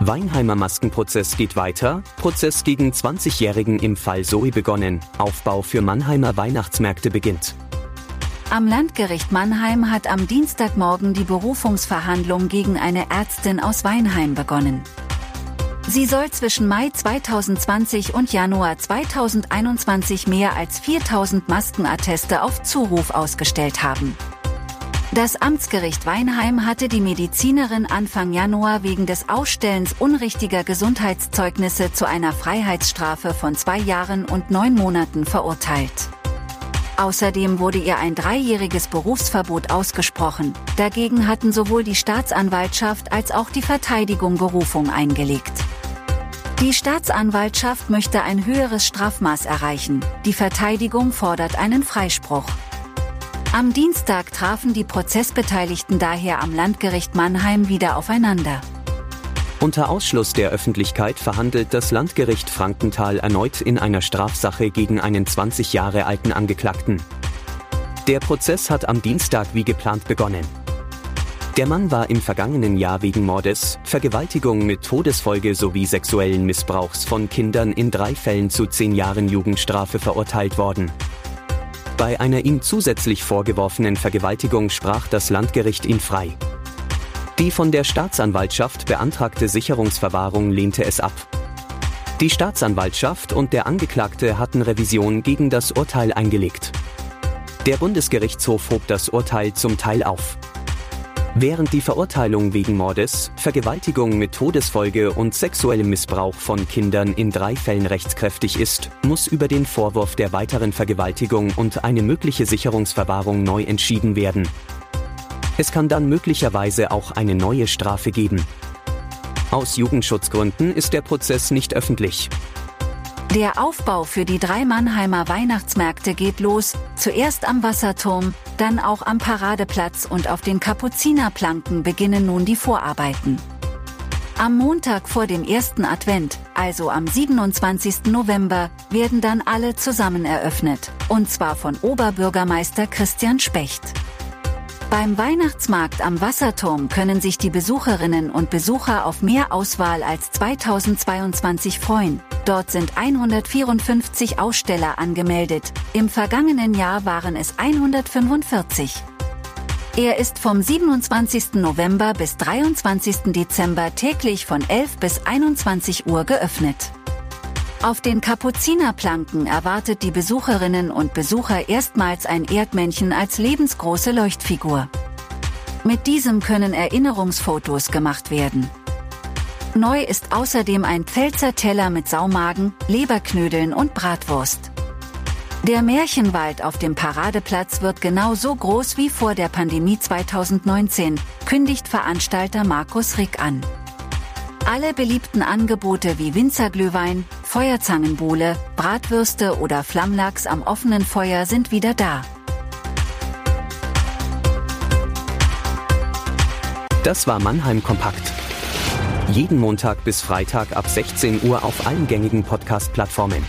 Weinheimer Maskenprozess geht weiter, Prozess gegen 20-Jährigen im Fall Zoe begonnen, Aufbau für Mannheimer Weihnachtsmärkte beginnt. Am Landgericht Mannheim hat am Dienstagmorgen die Berufungsverhandlung gegen eine Ärztin aus Weinheim begonnen. Sie soll zwischen Mai 2020 und Januar 2021 mehr als 4000 Maskenatteste auf Zuruf ausgestellt haben. Das Amtsgericht Weinheim hatte die Medizinerin Anfang Januar wegen des Ausstellens unrichtiger Gesundheitszeugnisse zu einer Freiheitsstrafe von zwei Jahren und neun Monaten verurteilt. Außerdem wurde ihr ein dreijähriges Berufsverbot ausgesprochen. Dagegen hatten sowohl die Staatsanwaltschaft als auch die Verteidigung Berufung eingelegt. Die Staatsanwaltschaft möchte ein höheres Strafmaß erreichen, die Verteidigung fordert einen Freispruch. Am Dienstag trafen die Prozessbeteiligten daher am Landgericht Mannheim wieder aufeinander. Unter Ausschluss der Öffentlichkeit verhandelt das Landgericht Frankenthal erneut in einer Strafsache gegen einen 20 Jahre alten Angeklagten. Der Prozess hat am Dienstag wie geplant begonnen. Der Mann war im vergangenen Jahr wegen Mordes, Vergewaltigung mit Todesfolge sowie sexuellen Missbrauchs von Kindern in drei Fällen zu zehn Jahren Jugendstrafe verurteilt worden. Bei einer ihm zusätzlich vorgeworfenen Vergewaltigung sprach das Landgericht ihn frei. Die von der Staatsanwaltschaft beantragte Sicherungsverwahrung lehnte es ab. Die Staatsanwaltschaft und der Angeklagte hatten Revision gegen das Urteil eingelegt. Der Bundesgerichtshof hob das Urteil zum Teil auf. Während die Verurteilung wegen Mordes, Vergewaltigung mit Todesfolge und sexuellem Missbrauch von Kindern in drei Fällen rechtskräftig ist, muss über den Vorwurf der weiteren Vergewaltigung und eine mögliche Sicherungsverwahrung neu entschieden werden. Es kann dann möglicherweise auch eine neue Strafe geben. Aus Jugendschutzgründen ist der Prozess nicht öffentlich. Der Aufbau für die drei Mannheimer Weihnachtsmärkte geht los, zuerst am Wasserturm, dann auch am Paradeplatz und auf den Kapuzinerplanken beginnen nun die Vorarbeiten. Am Montag vor dem ersten Advent, also am 27. November, werden dann alle zusammen eröffnet, und zwar von Oberbürgermeister Christian Specht. Beim Weihnachtsmarkt am Wasserturm können sich die Besucherinnen und Besucher auf mehr Auswahl als 2022 freuen. Dort sind 154 Aussteller angemeldet. Im vergangenen Jahr waren es 145. Er ist vom 27. November bis 23. Dezember täglich von 11 bis 21 Uhr geöffnet. Auf den Kapuzinerplanken erwartet die Besucherinnen und Besucher erstmals ein Erdmännchen als lebensgroße Leuchtfigur. Mit diesem können Erinnerungsfotos gemacht werden. Neu ist außerdem ein Pfälzer Teller mit Saumagen, Leberknödeln und Bratwurst. Der Märchenwald auf dem Paradeplatz wird genau so groß wie vor der Pandemie 2019, kündigt Veranstalter Markus Rick an. Alle beliebten Angebote wie Winzerglühwein, Feuerzangenbowle, Bratwürste oder Flammlachs am offenen Feuer sind wieder da. Das war Mannheim Kompakt. Jeden Montag bis Freitag ab 16 Uhr auf allen gängigen Podcast-Plattformen.